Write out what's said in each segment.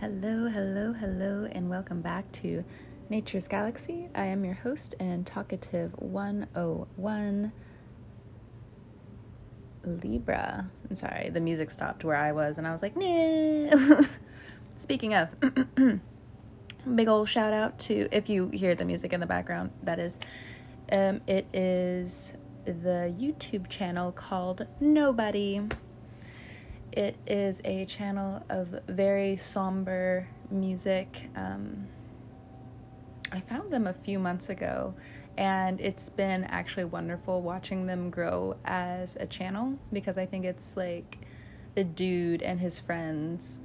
Hello, hello, hello, and welcome back to Nature's Galaxy. I am your host and talkative 101 Libra. I'm sorry, the music stopped where I was, and I was like, nah. Speaking of, big old shout out to if you hear the music in the background, that is, um, it is the YouTube channel called Nobody. It is a channel of very somber music. Um, I found them a few months ago, and it's been actually wonderful watching them grow as a channel because I think it's like the dude and his friends.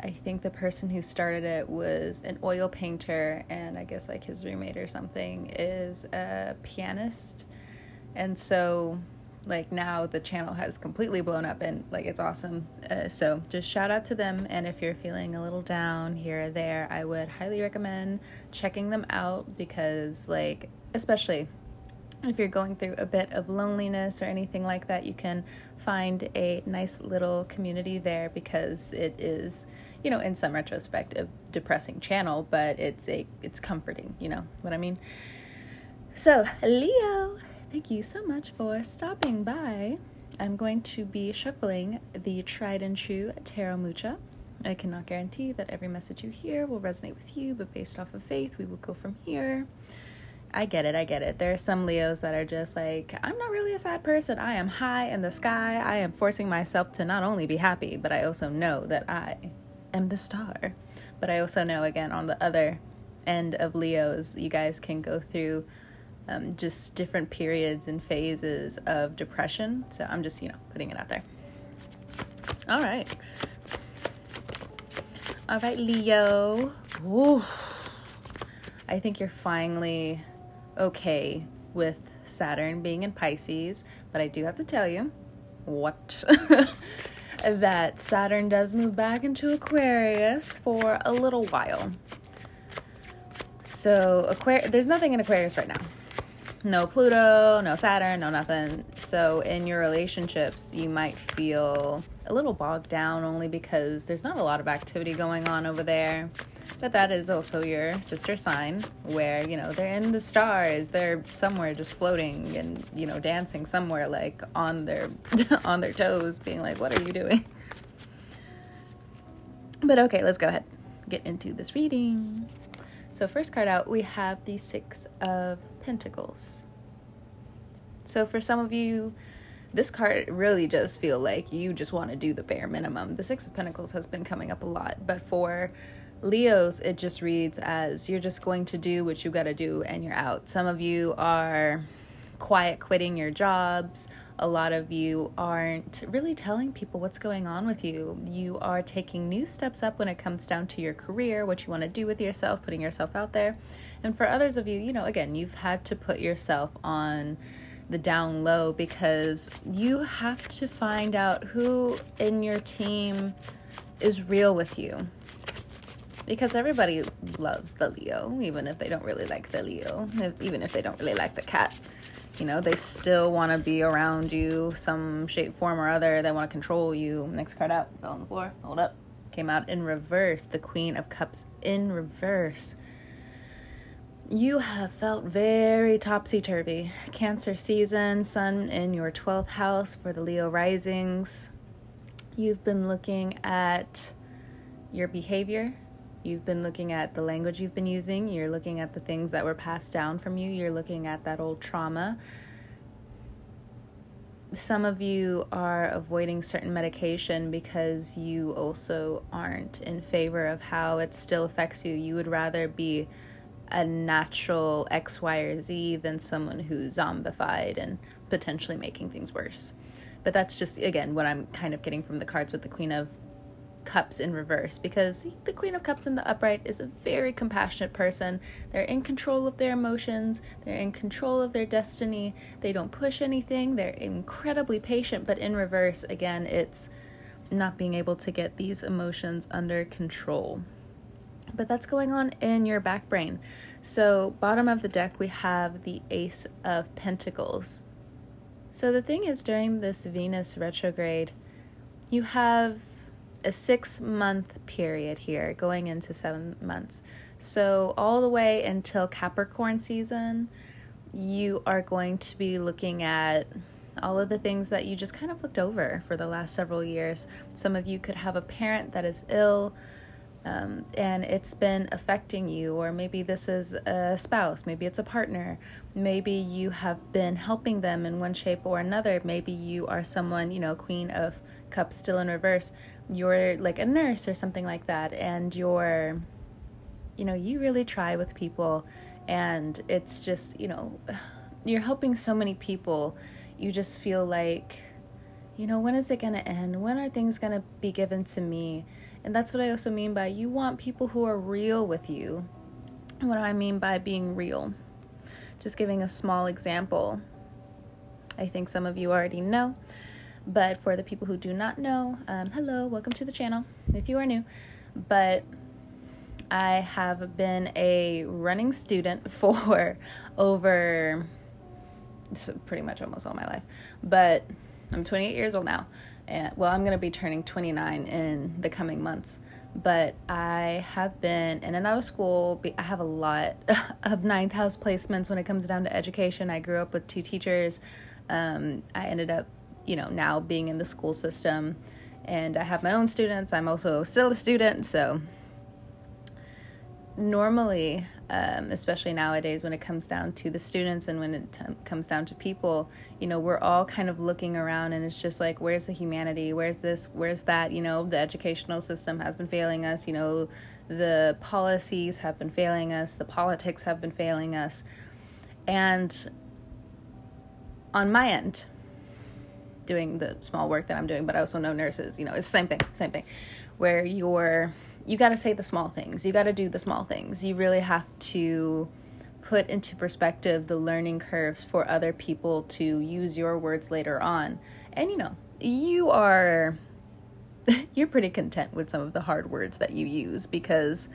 I think the person who started it was an oil painter, and I guess like his roommate or something is a pianist. And so like now the channel has completely blown up and like it's awesome. Uh, so just shout out to them and if you're feeling a little down here or there i would highly recommend checking them out because like especially if you're going through a bit of loneliness or anything like that you can find a nice little community there because it is you know in some retrospect a depressing channel but it's a it's comforting you know what i mean? So leo Thank you so much for stopping by. I'm going to be shuffling the tried and true Tarot Mucha. I cannot guarantee that every message you hear will resonate with you, but based off of faith, we will go from here. I get it, I get it. There are some Leos that are just like, I'm not really a sad person. I am high in the sky. I am forcing myself to not only be happy, but I also know that I am the star. But I also know, again, on the other end of Leos, you guys can go through um, just different periods and phases of depression. So I'm just, you know, putting it out there. All right. All right, Leo. Ooh. I think you're finally okay with Saturn being in Pisces, but I do have to tell you what that Saturn does move back into Aquarius for a little while. So, Aquarius, there's nothing in Aquarius right now no Pluto, no Saturn, no nothing. So in your relationships, you might feel a little bogged down only because there's not a lot of activity going on over there. But that is also your sister sign where, you know, they're in the stars, they're somewhere just floating and, you know, dancing somewhere like on their on their toes being like, "What are you doing?" But okay, let's go ahead. Get into this reading. So first card out, we have the 6 of Pentacles. So for some of you, this card really does feel like you just want to do the bare minimum. The Six of Pentacles has been coming up a lot, but for Leos, it just reads as you're just going to do what you got to do and you're out. Some of you are quiet quitting your jobs. A lot of you aren't really telling people what's going on with you. You are taking new steps up when it comes down to your career, what you want to do with yourself, putting yourself out there. And for others of you, you know, again, you've had to put yourself on the down low because you have to find out who in your team is real with you. Because everybody loves the Leo, even if they don't really like the Leo, if, even if they don't really like the cat. You know, they still want to be around you, some shape, form, or other. They want to control you. Next card out, fell on the floor. Hold up. Came out in reverse. The Queen of Cups in reverse you have felt very topsy turvy. Cancer season, Sun in your 12th house for the Leo risings. You've been looking at your behavior. You've been looking at the language you've been using. You're looking at the things that were passed down from you. You're looking at that old trauma. Some of you are avoiding certain medication because you also aren't in favor of how it still affects you. You would rather be a natural X, Y, or Z than someone who's zombified and potentially making things worse. But that's just, again, what I'm kind of getting from the cards with the Queen of Cups in reverse because the Queen of Cups in the upright is a very compassionate person. They're in control of their emotions, they're in control of their destiny, they don't push anything, they're incredibly patient. But in reverse, again, it's not being able to get these emotions under control but that's going on in your back brain. So, bottom of the deck, we have the Ace of Pentacles. So, the thing is, during this Venus retrograde, you have a six month period here, going into seven months. So, all the way until Capricorn season, you are going to be looking at all of the things that you just kind of looked over for the last several years. Some of you could have a parent that is ill. Um, and it's been affecting you, or maybe this is a spouse, maybe it's a partner, maybe you have been helping them in one shape or another. Maybe you are someone, you know, Queen of Cups still in reverse. You're like a nurse or something like that, and you're, you know, you really try with people, and it's just, you know, you're helping so many people you just feel like, you know, when is it going to end? When are things going to be given to me? And that's what I also mean by you want people who are real with you. what do I mean by being real? Just giving a small example. I think some of you already know, but for the people who do not know, um, hello, welcome to the channel if you are new. But I have been a running student for over pretty much almost all my life. But I'm 28 years old now. And well, I'm going to be turning 29 in the coming months. But I have been in and out of school. I have a lot of ninth house placements when it comes down to education. I grew up with two teachers. Um, I ended up, you know, now being in the school system. And I have my own students. I'm also still a student. So normally um, especially nowadays when it comes down to the students and when it t- comes down to people you know we're all kind of looking around and it's just like where's the humanity? Where's this where's that? You know the educational system has been failing us you know the policies have been failing us the politics have been failing us. And on my end doing the small work that i'm doing but i also know nurses you know it's the same thing same thing. Where you're you got to say the small things. You got to do the small things. You really have to put into perspective the learning curves for other people to use your words later on. And you know, you are you're pretty content with some of the hard words that you use because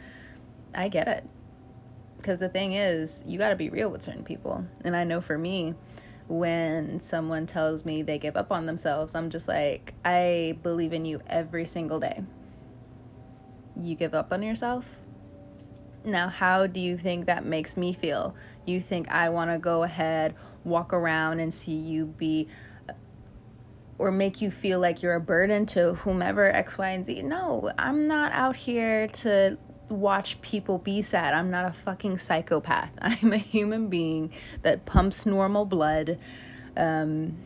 I get it. Because the thing is, you got to be real with certain people. And I know for me, when someone tells me they give up on themselves, I'm just like, I believe in you every single day you give up on yourself. Now, how do you think that makes me feel? You think I want to go ahead, walk around, and see you be, or make you feel like you're a burden to whomever X, Y, and Z? No, I'm not out here to watch people be sad. I'm not a fucking psychopath. I'm a human being that pumps normal blood, um,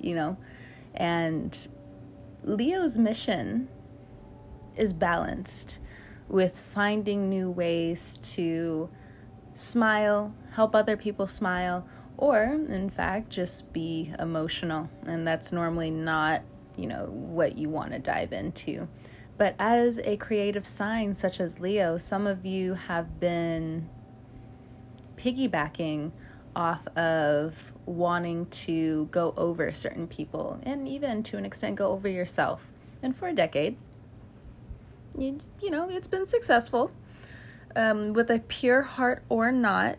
you know, and Leo's mission is balanced with finding new ways to smile, help other people smile, or in fact, just be emotional. And that's normally not, you know, what you want to dive into. But as a creative sign such as Leo, some of you have been piggybacking off of wanting to go over certain people and even to an extent go over yourself. And for a decade, you, you know, it's been successful. Um, with a pure heart or not,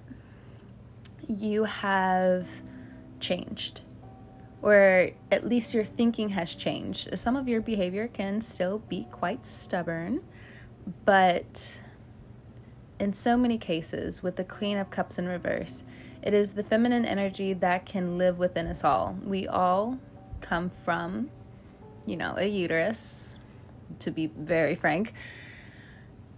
you have changed. Or at least your thinking has changed. Some of your behavior can still be quite stubborn, but in so many cases, with the Queen of Cups in reverse, it is the feminine energy that can live within us all. We all come from, you know, a uterus, to be very frank.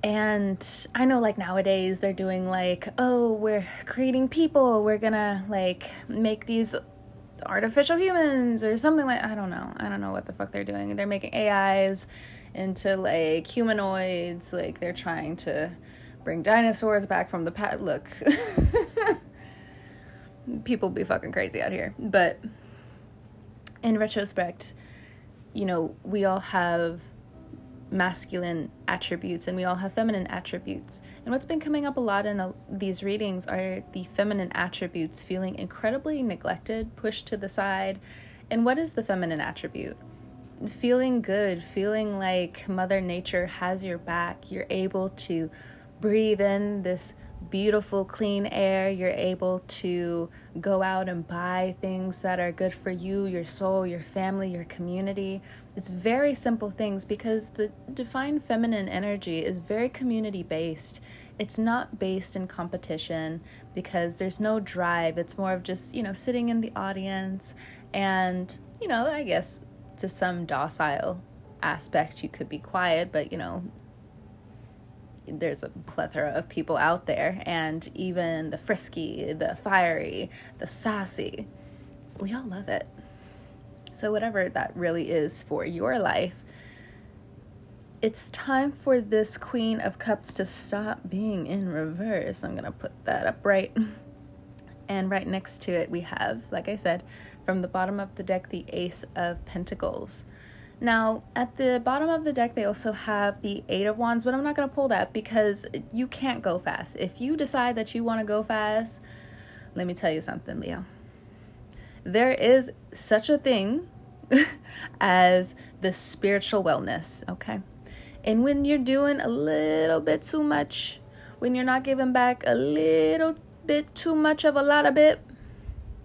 And I know like nowadays they're doing like, oh, we're creating people, we're gonna like make these artificial humans or something like I don't know. I don't know what the fuck they're doing. They're making AIs into like humanoids, like they're trying to bring dinosaurs back from the past. Look. People be fucking crazy out here. But in retrospect, you know, we all have masculine attributes and we all have feminine attributes. And what's been coming up a lot in these readings are the feminine attributes feeling incredibly neglected, pushed to the side. And what is the feminine attribute? Feeling good, feeling like Mother Nature has your back. You're able to breathe in this beautiful, clean air. You're able to go out and buy things that are good for you, your soul, your family, your community. It's very simple things because the divine feminine energy is very community based. It's not based in competition because there's no drive. It's more of just, you know, sitting in the audience and, you know, I guess to some docile aspect you could be quiet, but, you know, there's a plethora of people out there, and even the frisky, the fiery, the sassy, we all love it. So, whatever that really is for your life, it's time for this Queen of Cups to stop being in reverse. I'm going to put that up right. And right next to it, we have, like I said, from the bottom of the deck, the Ace of Pentacles. Now, at the bottom of the deck, they also have the Eight of Wands, but I'm not going to pull that because you can't go fast. If you decide that you want to go fast, let me tell you something, Leo. There is such a thing as the spiritual wellness, okay? And when you're doing a little bit too much, when you're not giving back a little bit too much of a lot of bit,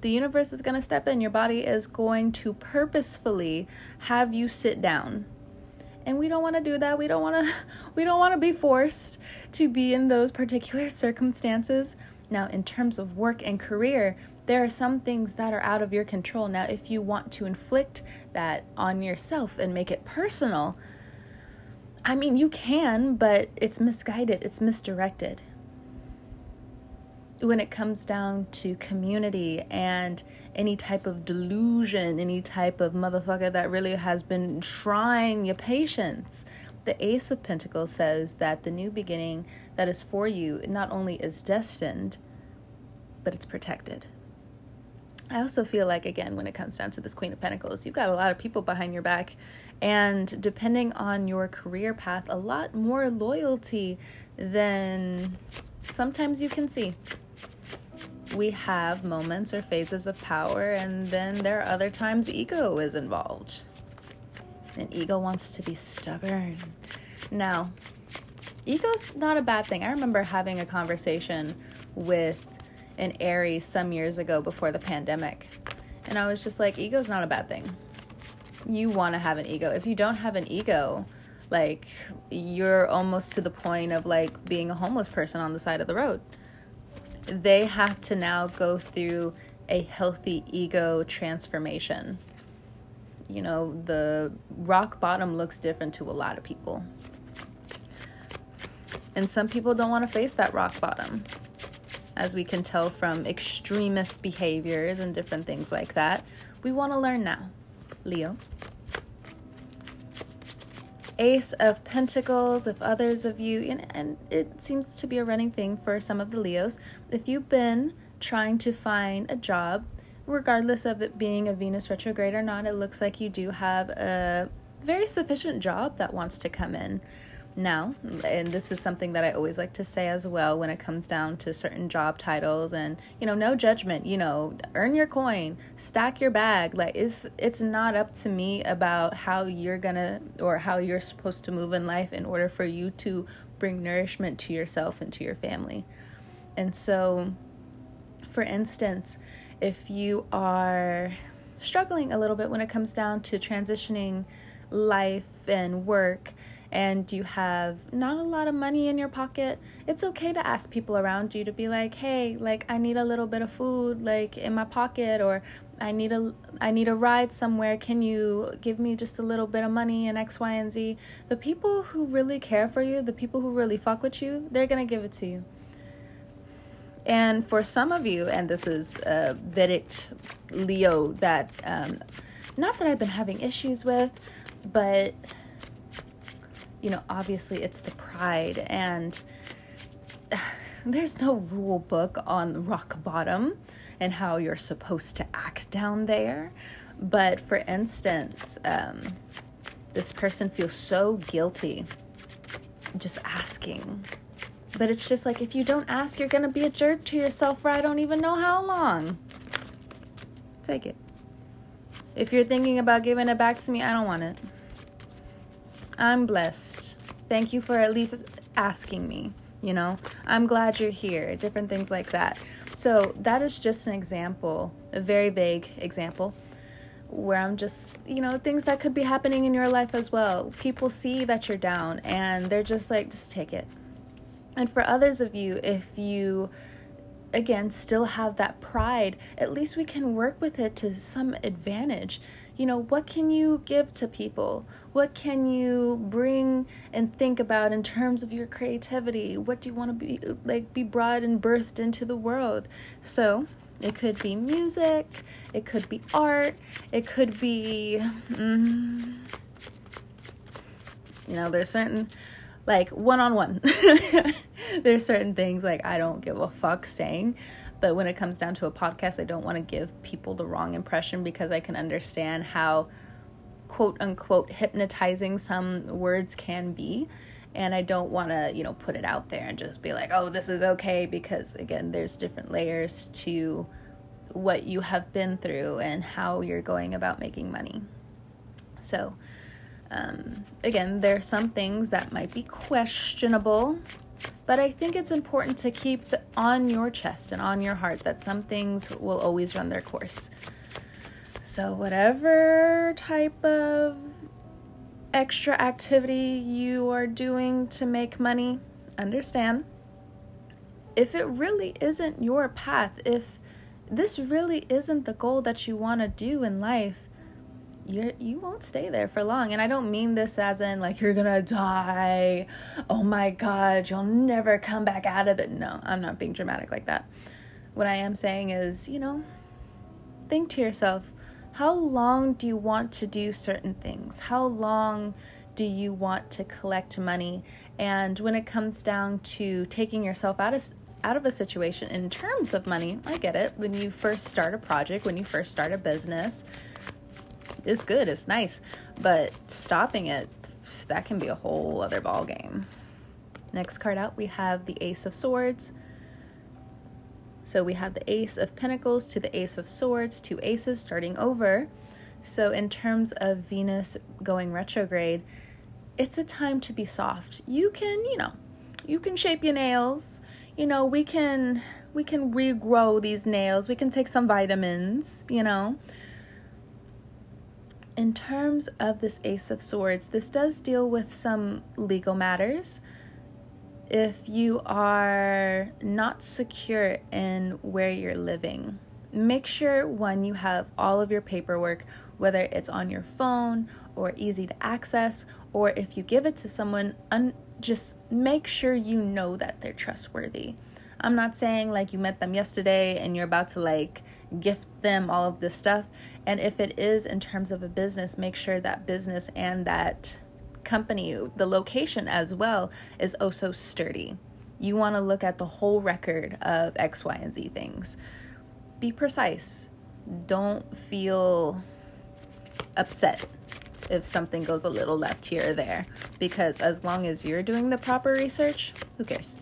the universe is going to step in. Your body is going to purposefully have you sit down. And we don't want to do that. We don't want to we don't want to be forced to be in those particular circumstances. Now, in terms of work and career, there are some things that are out of your control. Now, if you want to inflict that on yourself and make it personal, I mean, you can, but it's misguided, it's misdirected when it comes down to community and any type of delusion, any type of motherfucker that really has been trying your patience. The Ace of Pentacles says that the new beginning that is for you not only is destined, but it's protected. I also feel like, again, when it comes down to this Queen of Pentacles, you've got a lot of people behind your back, and depending on your career path, a lot more loyalty than sometimes you can see we have moments or phases of power, and then there are other times ego is involved. And ego wants to be stubborn. Now, ego's not a bad thing. I remember having a conversation with an Aries some years ago before the pandemic. And I was just like, ego's not a bad thing. You want to have an ego. If you don't have an ego, like you're almost to the point of like being a homeless person on the side of the road they have to now go through a healthy ego transformation. You know, the rock bottom looks different to a lot of people. And some people don't want to face that rock bottom, as we can tell from extremist behaviors and different things like that. We want to learn now, Leo. Ace of Pentacles, if others of you, and, and it seems to be a running thing for some of the Leos, if you've been trying to find a job, regardless of it being a Venus retrograde or not, it looks like you do have a very sufficient job that wants to come in now and this is something that i always like to say as well when it comes down to certain job titles and you know no judgment you know earn your coin stack your bag. Like it's it's not up to me about how you're gonna or how you're supposed to move in life in order for you to bring nourishment to yourself and to your family. And so for instance if you are struggling a little bit when it comes down to transitioning life and work and you have not a lot of money in your pocket, it's okay to ask people around you to be like, "Hey, like I need a little bit of food like in my pocket or I need a I need a ride somewhere. Can you give me just a little bit of money and X, Y, and Z?" The people who really care for you, the people who really fuck with you, they're going to give it to you. And for some of you, and this is a Vedic Leo that um, not that I've been having issues with, but you know, obviously it's the pride and there's no rule book on rock bottom and how you're supposed to act down there. But for instance, um, this person feels so guilty just asking. But it's just like if you don't ask, you're gonna be a jerk to yourself for I don't even know how long. Take it. If you're thinking about giving it back to me, I don't want it. I'm blessed. Thank you for at least asking me. you know, I'm glad you're here, different things like that. So, that is just an example, a very vague example, where I'm just, you know, things that could be happening in your life as well. People see that you're down and they're just like, just take it. And for others of you, if you again still have that pride, at least we can work with it to some advantage. You know, what can you give to people? What can you bring and think about in terms of your creativity? What do you want to be like be brought and birthed into the world? So, it could be music, it could be art, it could be mm, you know, there's certain like one on one. There's certain things like I don't give a fuck saying, but when it comes down to a podcast, I don't want to give people the wrong impression because I can understand how quote unquote hypnotizing some words can be. And I don't want to, you know, put it out there and just be like, oh, this is okay, because again, there's different layers to what you have been through and how you're going about making money. So, um, again, there are some things that might be questionable, but I think it's important to keep on your chest and on your heart that some things will always run their course. So, whatever type of extra activity you are doing to make money, understand if it really isn't your path, if this really isn't the goal that you want to do in life, you you won't stay there for long. And i don't mean this as in like you're gonna die. Oh my god you'll never come back out of it. No i'm not being dramatic like that. What i am saying is you know think to yourself how long do you want to do certain things? How long do you want to collect money? And when it comes down to taking yourself out of out of a situation in terms of money i get it. When you first start a project when you first start a business is good, it's nice, but stopping it, that can be a whole other ball game. Next card out, we have the Ace of Swords. So we have the Ace of Pentacles to the Ace of Swords, two aces starting over. So, in terms of Venus going retrograde, it's a time to be soft. You can, you know, you can shape your nails. You know, we can we can regrow these nails. We can take some vitamins, you know in terms of this Ace of Swords, this does deal with some legal matters. If you are not secure in where you're living, make sure one, you have all of your paperwork, whether it's on your phone or easy to access, or if you give it to someone, un- just make sure you know that they're trustworthy. I'm not saying like you met them yesterday and you're about to like gift them all of this stuff. And if it is in terms of a business, make sure that business and that company, the location as well, is oh also sturdy. You want to look at the whole record of X, Y, and Z things. Be precise. Don't feel upset if something goes a little left here or there because as long as you're doing the proper research, who cares?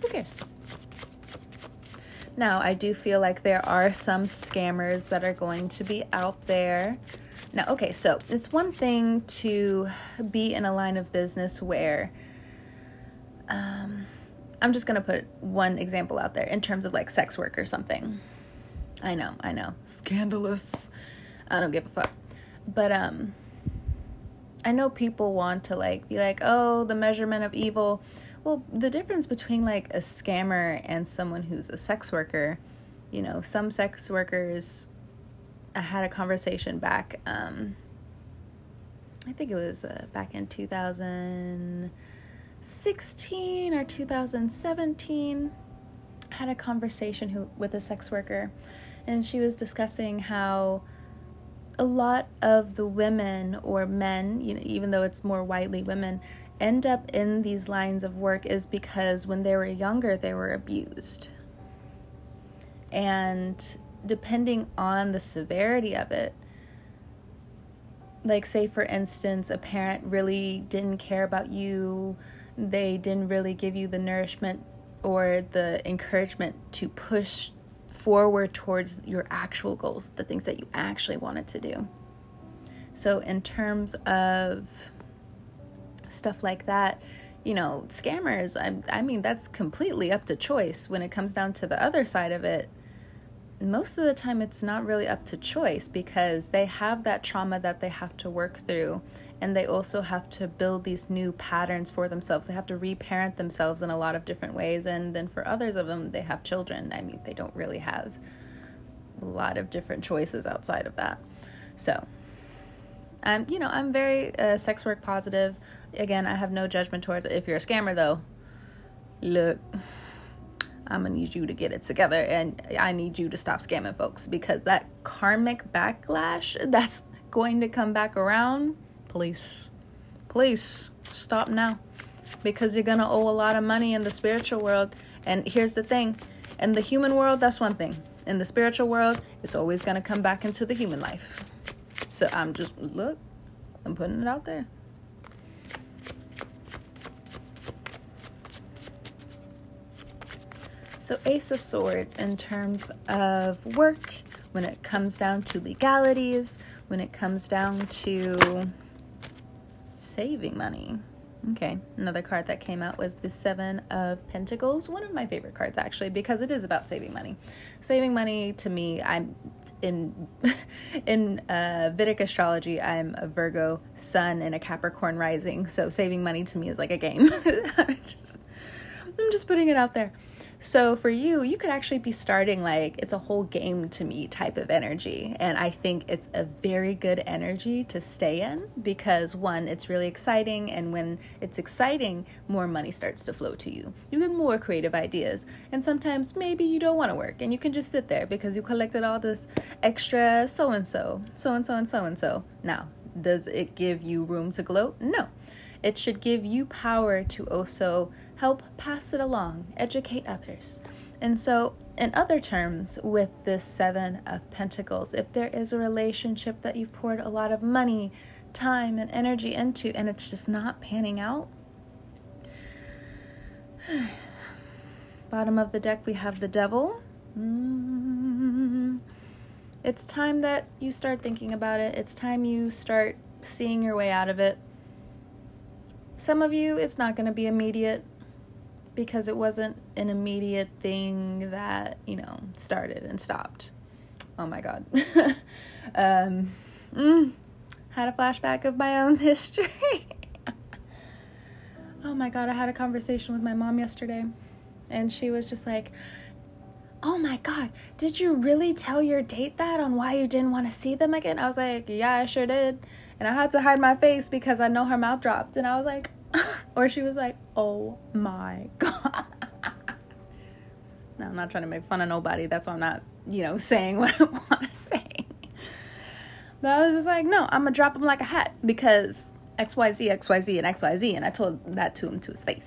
Who cares? Now, I do feel like there are some scammers that are going to be out there. Now, okay, so it's one thing to be in a line of business where um, I'm just going to put one example out there in terms of like sex work or something. I know, I know. Scandalous. I don't give a fuck. But um I know people want to like be like, "Oh, the measurement of evil." Well, the difference between like a scammer and someone who's a sex worker, you know, some sex workers. I had a conversation back. Um, I think it was uh, back in 2016 or 2017. I had a conversation who, with a sex worker, and she was discussing how a lot of the women or men, you know, even though it's more widely women, end up in these lines of work is because when they were younger, they were abused. And depending on the severity of it, like, say, for instance, a parent really didn't care about you, they didn't really give you the nourishment or the encouragement to push forward towards your actual goals, the things that you actually wanted to do. So, in terms of stuff like that, you know, scammers, I, I mean, that's completely up to choice. When it comes down to the other side of it, most of the time it's not really up to choice because they have that trauma that they have to work through and they also have to build these new patterns for themselves. They have to reparent themselves in a lot of different ways and then for others of them they have children. I mean, they don't really have a lot of different choices outside of that. So, I'm, you know, I'm very uh, sex work positive. Again, I have no judgment towards it. If you're a scammer, though, look, I'm gonna need you to get it together, and I need you to stop scamming folks because that karmic backlash that's going to come back around. Please, please stop now, because you're gonna owe a lot of money in the spiritual world. And here's the thing: in the human world, that's one thing. In the spiritual world, it's always gonna come back into the human life. So I'm just look, I'm putting it out there. So, Ace of Swords in terms of work, when it comes down to legalities, when it comes down to saving money. Okay, another card that came out was the Seven of Pentacles. One of my favorite cards, actually, because it is about saving money. Saving money to me, I'm in in uh, Vedic astrology. I'm a Virgo Sun and a Capricorn rising, so saving money to me is like a game. I'm just, I'm just putting it out there. So for you, you could actually be starting like it's a whole game to me type of energy. And I think it's a very good energy to stay in because one, it's really exciting. And when it's exciting, more money starts to flow to you. You get more creative ideas. And sometimes maybe you don't want to work and you can just sit there because you collected all this extra so and so, so and so and so and so. Now, does it give you room to gloat? No. It should give you power to also help pass it along, educate others. And so, in other terms, with this Seven of Pentacles, if there is a relationship that you've poured a lot of money, time, and energy into, and it's just not panning out, bottom of the deck, we have the Devil. Mm-hmm. It's time that you start thinking about it. It's time you start seeing your way out of it. Some of you, it's not going to be immediate because it wasn't an immediate thing that, you know, started and stopped. Oh my god. um, mm, had a flashback of my own history. oh my god, I had a conversation with my mom yesterday, and she was just like, Oh my god, did you really tell your date that on why you didn't want to see them again? I was like, Yeah, I sure did. And I had to hide my face because I know her mouth dropped, and I was like, or she was like, oh my God. no, I'm not trying to make fun of nobody. That's why I'm not, you know, saying what I want to say. But I was just like, no, I'm going to drop him like a hat because XYZ, XYZ, and XYZ. And I told that to him to his face.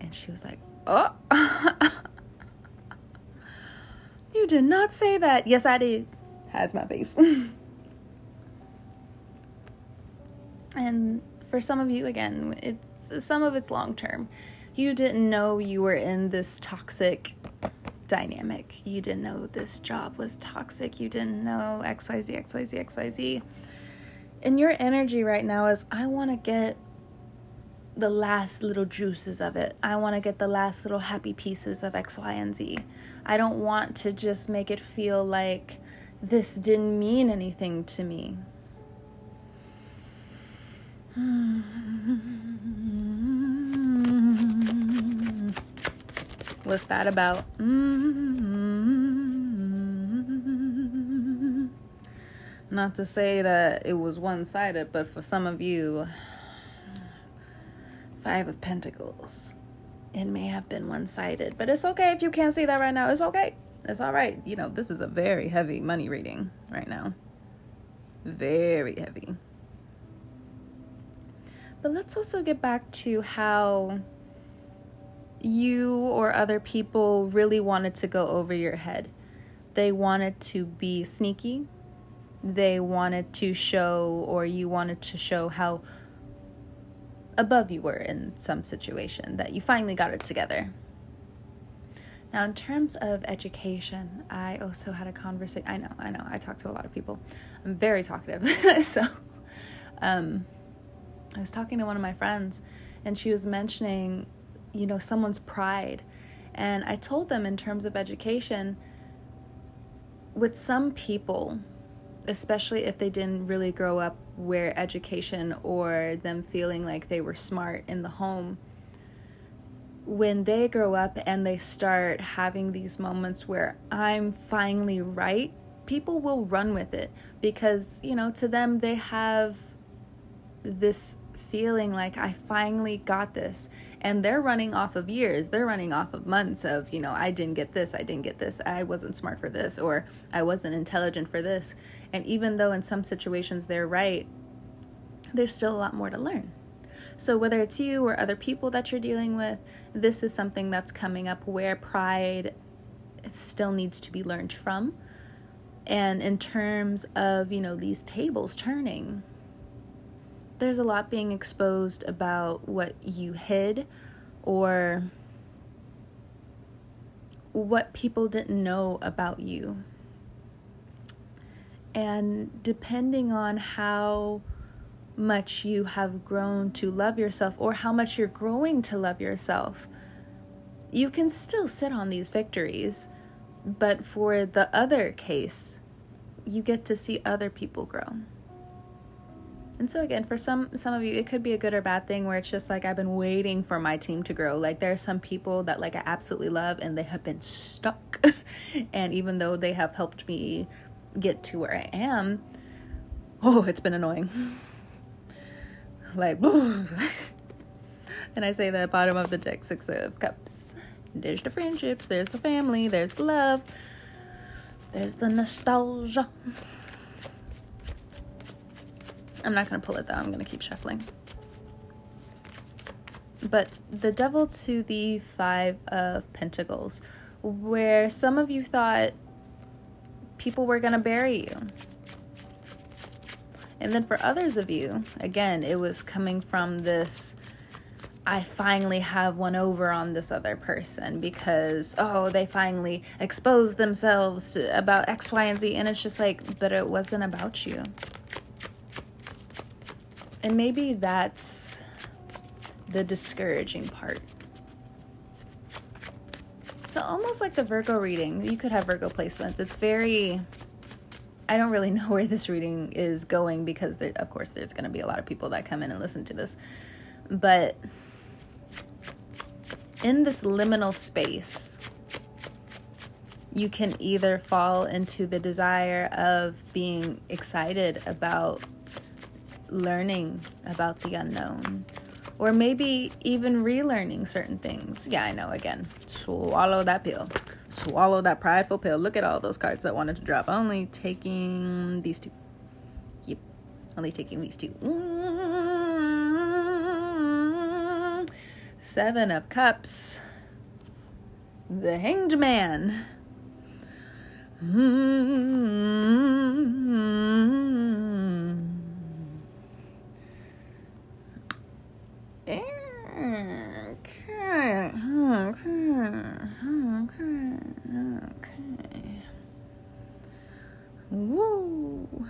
And she was like, oh. you did not say that. Yes, I did. Hides my face. And for some of you, again, it's some of it's long term. You didn't know you were in this toxic dynamic. You didn't know this job was toxic. You didn't know XYZ, XYZ, XYZ. And your energy right now is I want to get the last little juices of it. I want to get the last little happy pieces of X, Y, and Z. I don't want to just make it feel like this didn't mean anything to me. What's that about? Mm-hmm. Not to say that it was one sided, but for some of you, Five of Pentacles, it may have been one sided. But it's okay if you can't see that right now. It's okay. It's all right. You know, this is a very heavy money reading right now. Very heavy. But let's also get back to how you or other people really wanted to go over your head. They wanted to be sneaky. They wanted to show, or you wanted to show how above you were in some situation, that you finally got it together. Now, in terms of education, I also had a conversation. I know, I know, I talk to a lot of people. I'm very talkative. so, um, I was talking to one of my friends, and she was mentioning, you know, someone's pride. And I told them in terms of education, with some people, especially if they didn't really grow up where education or them feeling like they were smart in the home, when they grow up and they start having these moments where I'm finally right, people will run with it because, you know, to them, they have this feeling like I finally got this. And they're running off of years. They're running off of months of, you know, I didn't get this, I didn't get this, I wasn't smart for this, or I wasn't intelligent for this. And even though in some situations they're right, there's still a lot more to learn. So, whether it's you or other people that you're dealing with, this is something that's coming up where pride still needs to be learned from. And in terms of, you know, these tables turning, there's a lot being exposed about what you hid or what people didn't know about you. And depending on how much you have grown to love yourself or how much you're growing to love yourself, you can still sit on these victories. But for the other case, you get to see other people grow. And so again, for some some of you, it could be a good or bad thing where it's just like I've been waiting for my team to grow. Like there are some people that like I absolutely love and they have been stuck. and even though they have helped me get to where I am, oh, it's been annoying. Like and I say the bottom of the deck, six of cups. There's the friendships, there's the family, there's the love, there's the nostalgia. I'm not going to pull it though, I'm going to keep shuffling. But the devil to the five of pentacles, where some of you thought people were going to bury you. And then for others of you, again, it was coming from this I finally have one over on this other person because, oh, they finally exposed themselves to, about X, Y, and Z. And it's just like, but it wasn't about you. And maybe that's the discouraging part. So, almost like the Virgo reading, you could have Virgo placements. It's very. I don't really know where this reading is going because, there, of course, there's going to be a lot of people that come in and listen to this. But in this liminal space, you can either fall into the desire of being excited about learning about the unknown or maybe even relearning certain things. Yeah, I know. Again, swallow that pill. Swallow that prideful pill. Look at all those cards that wanted to drop. Only taking these two. Yep. Only taking these two. Seven of Cups. The Hanged Man. Mm-hmm. Okay. Okay. Okay. Okay. Woo.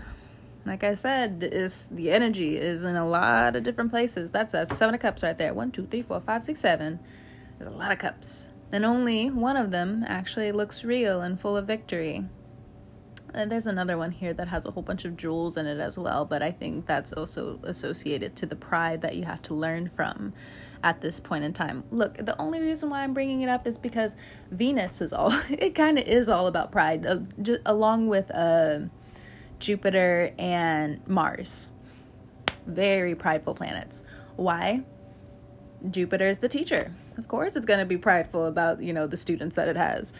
Like I said, is the energy is in a lot of different places. That's a seven of cups right there. One, two, three, four, five, six, seven. There's a lot of cups. And only one of them actually looks real and full of victory. And there's another one here that has a whole bunch of jewels in it as well, but I think that's also associated to the pride that you have to learn from at this point in time. Look, the only reason why I'm bringing it up is because Venus is all, it kind of is all about pride, uh, j- along with uh, Jupiter and Mars. Very prideful planets. Why? Jupiter is the teacher. Of course, it's going to be prideful about, you know, the students that it has.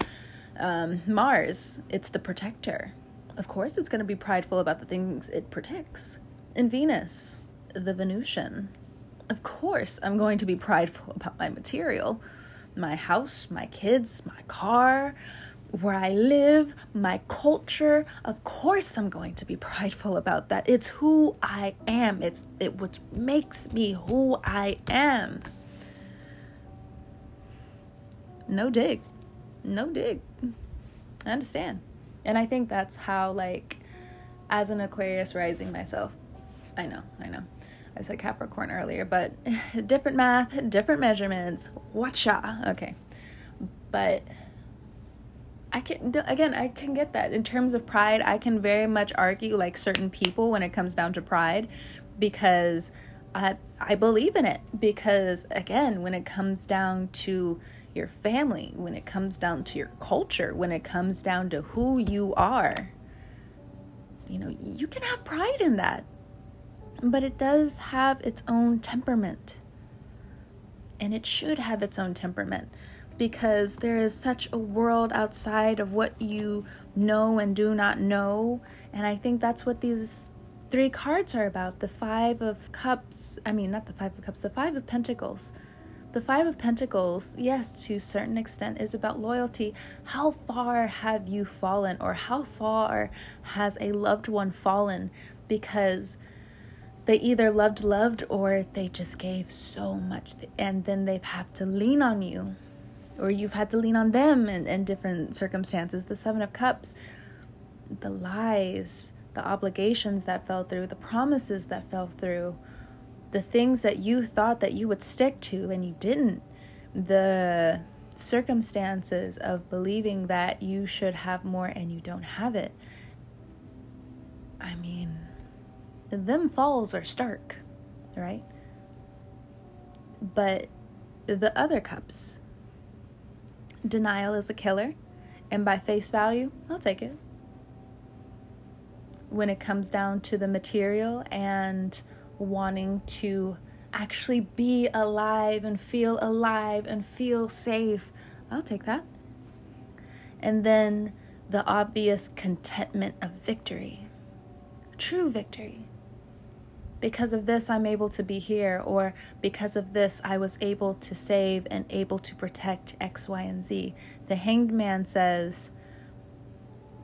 Um, Mars, it's the protector of course it's going to be prideful about the things it protects. And Venus, the Venusian, of course I'm going to be prideful about my material, my house, my kids, my car, where I live, my culture. Of course I'm going to be prideful about that. It's who I am. It's it what makes me who I am. No dig. No dig. I understand. And I think that's how, like, as an Aquarius rising myself, I know, I know. I said Capricorn earlier, but different math, different measurements. Watcha. Okay. But I can again, I can get that. In terms of pride, I can very much argue like certain people when it comes down to pride because I I believe in it because again, when it comes down to your family, when it comes down to your culture, when it comes down to who you are, you know, you can have pride in that. But it does have its own temperament. And it should have its own temperament because there is such a world outside of what you know and do not know. And I think that's what these three cards are about the Five of Cups. I mean, not the Five of Cups, the Five of Pentacles. The Five of Pentacles, yes, to a certain extent, is about loyalty. How far have you fallen, or how far has a loved one fallen because they either loved, loved, or they just gave so much, and then they've had to lean on you, or you've had to lean on them in, in different circumstances. The Seven of Cups, the lies, the obligations that fell through, the promises that fell through the things that you thought that you would stick to and you didn't, the circumstances of believing that you should have more and you don't have it. I mean, them falls are stark, right? But the other cups, denial is a killer, and by face value, I'll take it. When it comes down to the material and wanting to actually be alive and feel alive and feel safe. I'll take that. And then the obvious contentment of victory, true victory. Because of this, I'm able to be here, or because of this, I was able to save and able to protect X, Y, and Z. The hanged man says,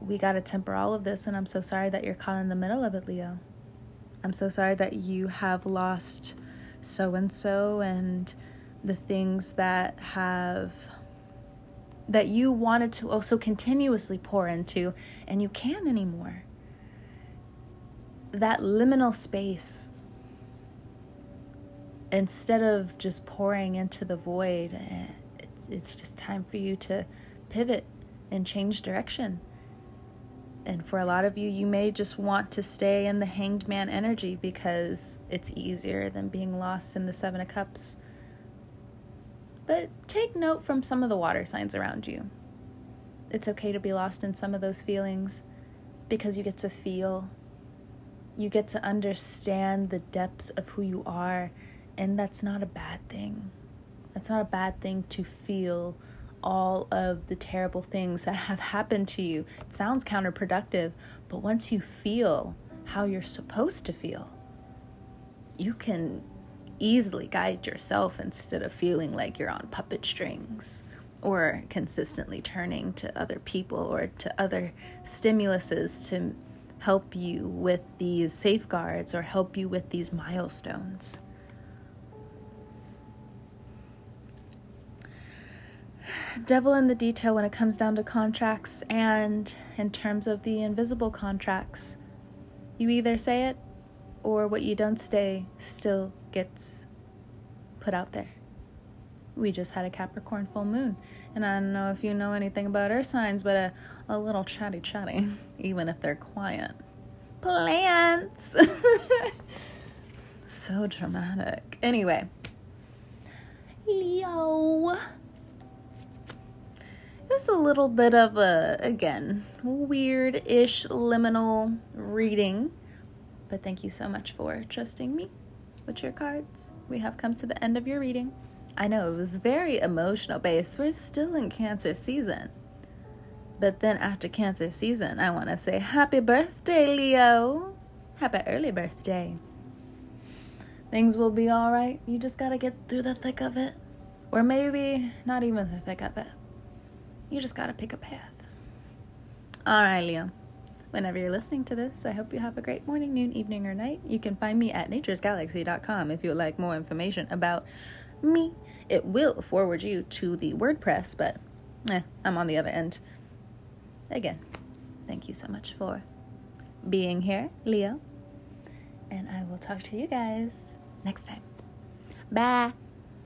We got to temper all of this, and I'm so sorry that you're caught in the middle of it, Leo. I'm so sorry that you have lost so and so and the things that have that you wanted to also continuously pour into and you can't anymore. That liminal space instead of just pouring into the void, it's just time for you to pivot and change direction. And for a lot of you, you may just want to stay in the hanged man energy because it's easier than being lost in the Seven of Cups. But take note from some of the water signs around you. It's okay to be lost in some of those feelings because you get to feel, you get to understand the depths of who you are, and that's not a bad thing. That's not a bad thing to feel all of the terrible things that have happened to you. It sounds counterproductive, but once you feel how you're supposed to feel, you can easily guide yourself instead of feeling like you're on puppet strings or consistently turning to other people or to other stimuluses to help you with these safeguards or help you with these milestones. devil in the detail when it comes down to contracts and in terms of the invisible contracts. You either say it or what you don't say still gets put out there. We just had a Capricorn full moon. And I don't know if you know anything about earth signs, but a, a little chatty chatty, even if they're quiet. Plants! so dramatic. Anyway, Leo is a little bit of a, again, weird ish liminal reading. But thank you so much for trusting me with your cards. We have come to the end of your reading. I know it was very emotional based. We're still in Cancer season. But then after Cancer season, I want to say happy birthday, Leo. Happy early birthday. Things will be alright. You just gotta get through the thick of it. Or maybe not even the thick of it. You just gotta pick a path. All right, Leo. Whenever you're listening to this, I hope you have a great morning, noon, evening, or night. You can find me at naturesgalaxy.com if you would like more information about me. It will forward you to the WordPress, but eh, I'm on the other end. Again, thank you so much for being here, Leo. And I will talk to you guys next time. Bye.